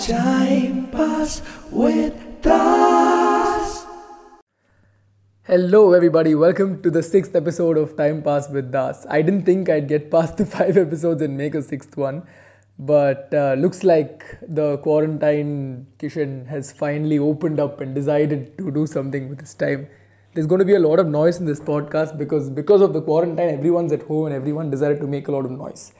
Time Pass with Das. Hello, everybody. Welcome to the sixth episode of Time Pass with Das. I didn't think I'd get past the five episodes and make a sixth one, but uh, looks like the quarantine Kishan has finally opened up and decided to do something with this time. There's going to be a lot of noise in this podcast because because of the quarantine, everyone's at home and everyone decided to make a lot of noise.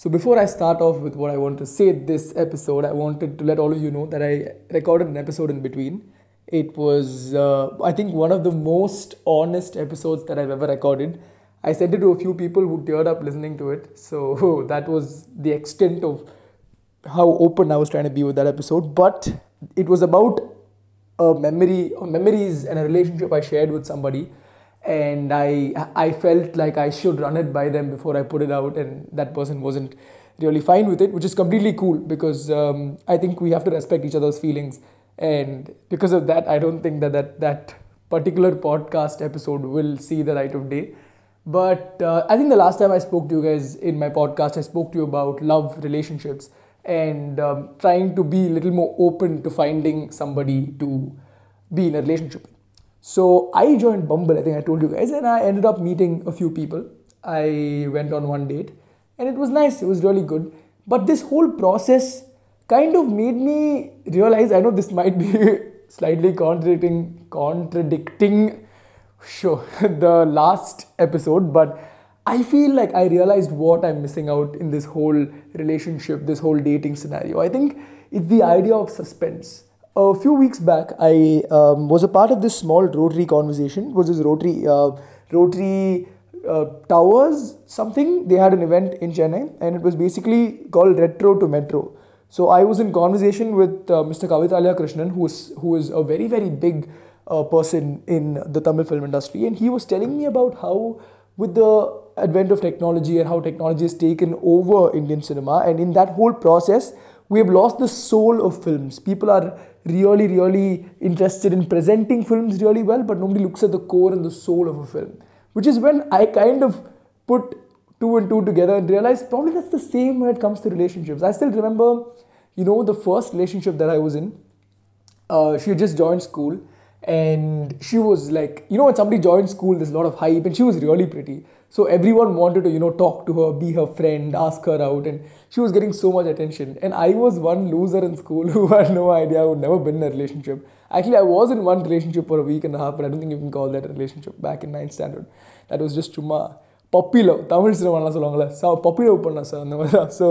So before I start off with what I want to say this episode, I wanted to let all of you know that I recorded an episode in between. It was, uh, I think, one of the most honest episodes that I've ever recorded. I sent it to a few people who teared up listening to it. So that was the extent of how open I was trying to be with that episode. But it was about a memory, or memories, and a relationship I shared with somebody and I I felt like I should run it by them before I put it out, and that person wasn't really fine with it, which is completely cool because um, I think we have to respect each other's feelings, and because of that, I don't think that that that particular podcast episode will see the light of day. But uh, I think the last time I spoke to you guys in my podcast, I spoke to you about love relationships and um, trying to be a little more open to finding somebody to be in a relationship with. So I joined Bumble, I think I told you guys, and I ended up meeting a few people. I went on one date and it was nice, it was really good. But this whole process kind of made me realize I know this might be slightly contradicting contradicting sure the last episode, but I feel like I realized what I'm missing out in this whole relationship, this whole dating scenario. I think it's the idea of suspense a few weeks back, I um, was a part of this small Rotary conversation. It was this Rotary uh, Rotary uh, Towers something? They had an event in Chennai, and it was basically called Retro to Metro. So I was in conversation with uh, Mr. Kavithalaya Krishnan, who is who is a very very big uh, person in the Tamil film industry, and he was telling me about how with the advent of technology and how technology has taken over Indian cinema, and in that whole process, we have lost the soul of films. People are really, really interested in presenting films really well, but nobody looks at the core and the soul of a film. Which is when I kind of put two and two together and realized probably that's the same when it comes to relationships. I still remember, you know, the first relationship that I was in. Uh, she just joined school and she was like, you know, when somebody joins school, there's a lot of hype, and she was really pretty. So everyone wanted to, you know, talk to her, be her friend, ask her out, and she was getting so much attention. And I was one loser in school who had no idea, I would never been in a relationship. Actually, I was in one relationship for a week and a half, but I don't think you can call that a relationship back in 9th standard. That was just சும்மா puppy love Tamil சினிமாலாம் சொல்லுவாங்கல்ல so puppy love பண்ணேன் sir அந்த மாதிரி தான் so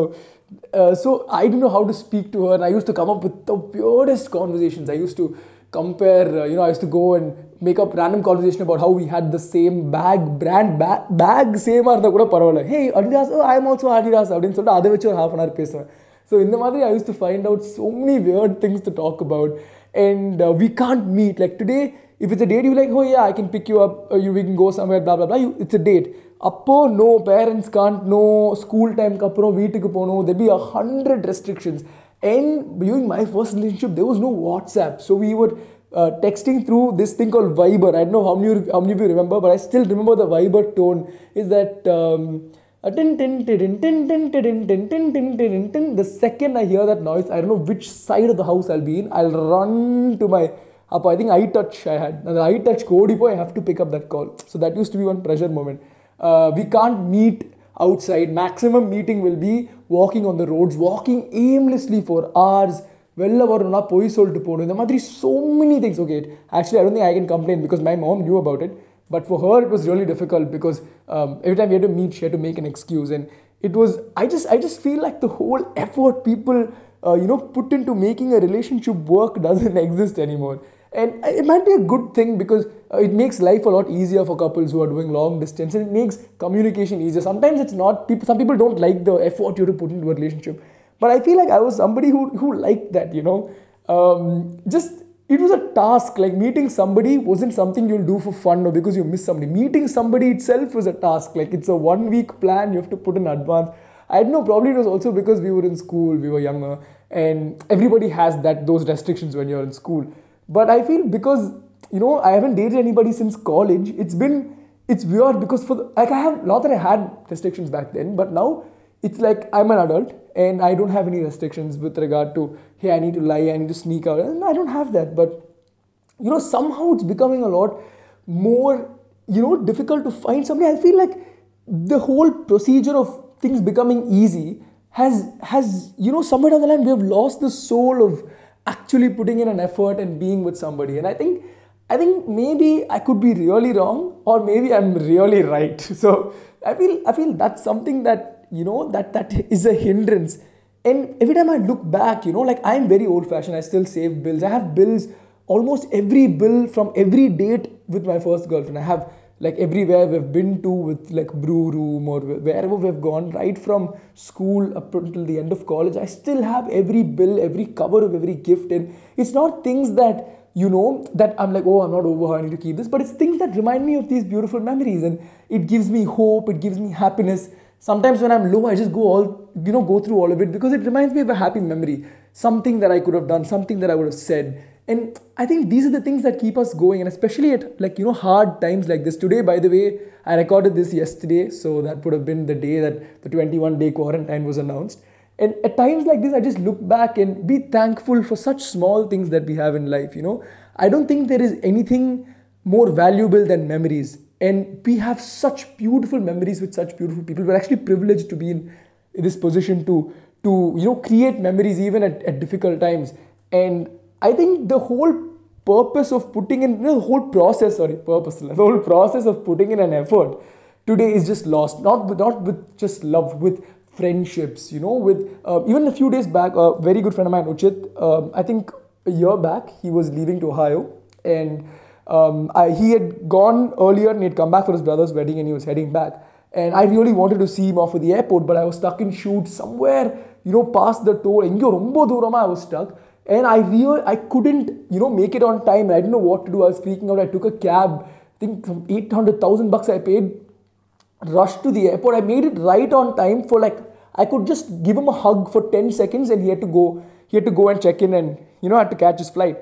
so I don't know how to speak to her I use to come up with the purest conversations I use to compare, uh, you know, I used to go and make up random conversation about how we had the same bag, brand bag, bag சேமாக இருந்தால் கூட பரவாயில்ல ஹே Adidas I am also Adidas அப்படின்னு சொல்லிட்டு அதை வச்சு ஒரு half an hour பேசுவேன் ஸோ இந்த மாதிரி ஐ use to find out so many weird things to talk about and uh, we can't meet like today if it's a date you like oh yeah I can pick you up uh, you we can go somewhere blah blah blah you, it's a date அப்போ no parents can't no school டைமுக்கு அப்புறம் வீட்டுக்கு போகணும் there be a hundred restrictions and during my first relationship, there was no WhatsApp. So we were uh, texting through this thing called Viber. I don't know how many, how many of you remember, but I still remember the Viber tone. Is that um, the second I hear that noise, I don't know which side of the house I'll be in. I'll run to my up. I think I touch I had. Now the I touch code, I have to pick up that call. So that used to be one pressure moment. Uh, we can't meet outside. Maximum meeting will be walking on the roads, walking aimlessly for hours. வெளில வரணும்னா பொய் சொல்லிட்டு போகணும் இந்த மாதிரி so many things okay actually I don't think I can complain because my mom knew about it but for her it was really difficult because um, every time we had to meet she had to make an excuse and it was I just I just feel like the whole effort people uh, you know put into making a relationship work doesn't exist anymore and it might be a good thing because uh, it makes life a lot easier for couples who are doing long distance and it makes communication easier. Sometimes it's not, people, some people don't like the effort you have to put into a relationship. But I feel like I was somebody who, who liked that, you know. Um, just, it was a task. Like meeting somebody wasn't something you'll do for fun or because you miss somebody. Meeting somebody itself was a task. Like it's a one week plan you have to put in advance. I don't know, probably it was also because we were in school, we were younger, and everybody has that those restrictions when you're in school. But I feel because you know I haven't dated anybody since college, it's been it's weird because for the, like I have not that I had restrictions back then, but now it's like I'm an adult and I don't have any restrictions with regard to, hey, I need to lie, I need to sneak out. And I don't have that. But, you know, somehow it's becoming a lot more, you know, difficult to find somebody. I feel like the whole procedure of things becoming easy has, has you know, somewhere down the line, we have lost the soul of actually putting in an effort and being with somebody. And I think, I think maybe I could be really wrong or maybe I'm really right. So I feel, I feel that's something that you know that that is a hindrance. And every time i look back you know like i'm very old fashioned i still save bills. I have bills almost every bill from every date with my first girlfriend. I have like everywhere we've been to with like brew room or wherever we've gone right from school up until the end of college i still have every bill every cover of every gift. And it's not things that you know that i'm like oh i'm not over i need to keep this. But it's things that remind me of these beautiful memories. And it gives me hope. It gives me happiness Sometimes when I'm low, I just go all, you know, go through all of it because it reminds me of a happy memory, something that I could have done, something that I would have said. And I think these are the things that keep us going, and especially at like, you know, hard times like this. Today, by the way, I recorded this yesterday, so that would have been the day that the 21 day quarantine was announced. And at times like this, I just look back and be thankful for such small things that we have in life, you know. I don't think there is anything more valuable than memories and we have such beautiful memories with such beautiful people. We're actually privileged to be in, in this position to to you know create memories even at, at difficult times. And i think the whole purpose of putting in the whole process sorry purpose the whole process of putting in an effort today is just lost. Not not with just love with friendships you know with uh, even a few days back a very good friend of mine uchit um, i think a year back he was leaving to ohio. And um, I, he had gone earlier and he'd come back for his brother's wedding and he was heading back. And I really wanted to see him off at the airport, but I was stuck in shoot somewhere, you know, past the toll. And I was stuck. And I real I couldn't, you know, make it on time. I didn't know what to do. I was freaking out. I took a cab. I think some 800,000 bucks I paid. Rushed to the airport. I made it right on time for like, I could just give him a hug for 10 seconds and he had to go. He had to go and check in and, you know, had to catch his flight.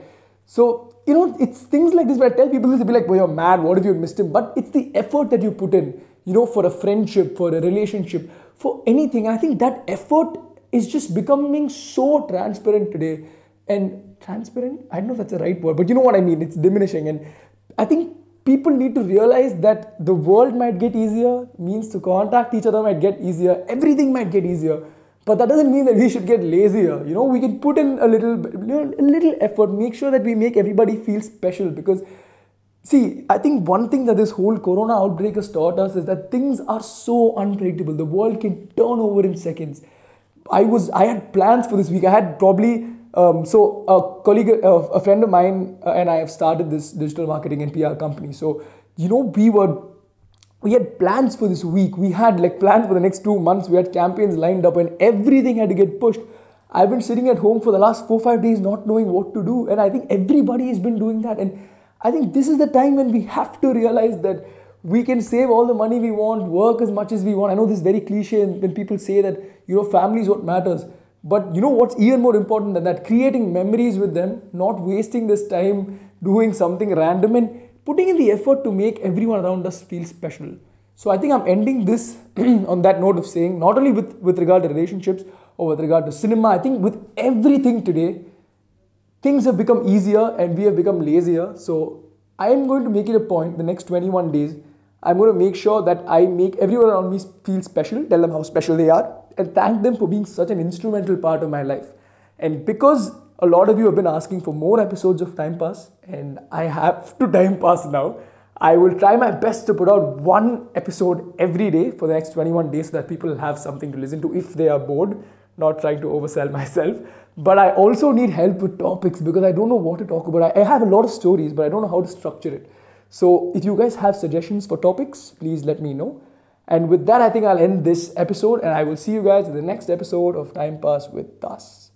So you know, it's things like this where I tell people this, they be like, well, you're mad, what if you missed him? But it's the effort that you put in, you know, for a friendship, for a relationship, for anything. And I think that effort is just becoming so transparent today. And transparent, I don't know if that's the right word, but you know what I mean, it's diminishing. And I think people need to realize that the world might get easier, means to contact each other might get easier, everything might get easier. But that doesn't mean that we should get lazier. You know, we can put in a little, a little effort, make sure that we make everybody feel special. Because, see, I think one thing that this whole corona outbreak has taught us is that things are so unpredictable. The world can turn over in seconds. I was, I had plans for this week. I had probably, um, so a colleague, a, a friend of mine, uh, and I have started this digital marketing and PR company. So, you know, we were we had plans for this week. We had like plans for the next two months. We had campaigns lined up and everything had to get pushed. I've been sitting at home for the last four, five days not knowing what to do. And I think everybody has been doing that. And I think this is the time when we have to realize that we can save all the money we want, work as much as we want. I know this is very cliche when people say that, you know, family is what matters. But you know what's even more important than that? Creating memories with them, not wasting this time doing something random and putting in the effort to make everyone around us feel special. So I think I'm ending this on that note of saying not only with, with regard to relationships or with regard to cinema, I think with everything today, things have become easier and we have become lazier. So I am going to make it a point the next 21 days. I'm going to make sure that I make everyone around me feel special, tell them how special they are, and thank them for being such an instrumental part of my life. And because a lot of you have been asking for more episodes of Time Pass, and I have to Time Pass now. I will try my best to put out one episode every day for the next 21 days so that people have something to listen to if they are bored, not trying to oversell myself. But I also need help with topics because I don't know what to talk about. I have a lot of stories, but I don't know how to structure it. So if you guys have suggestions for topics, please let me know. And with that, I think I'll end this episode and I will see you guys in the next episode of Time Pass with Das.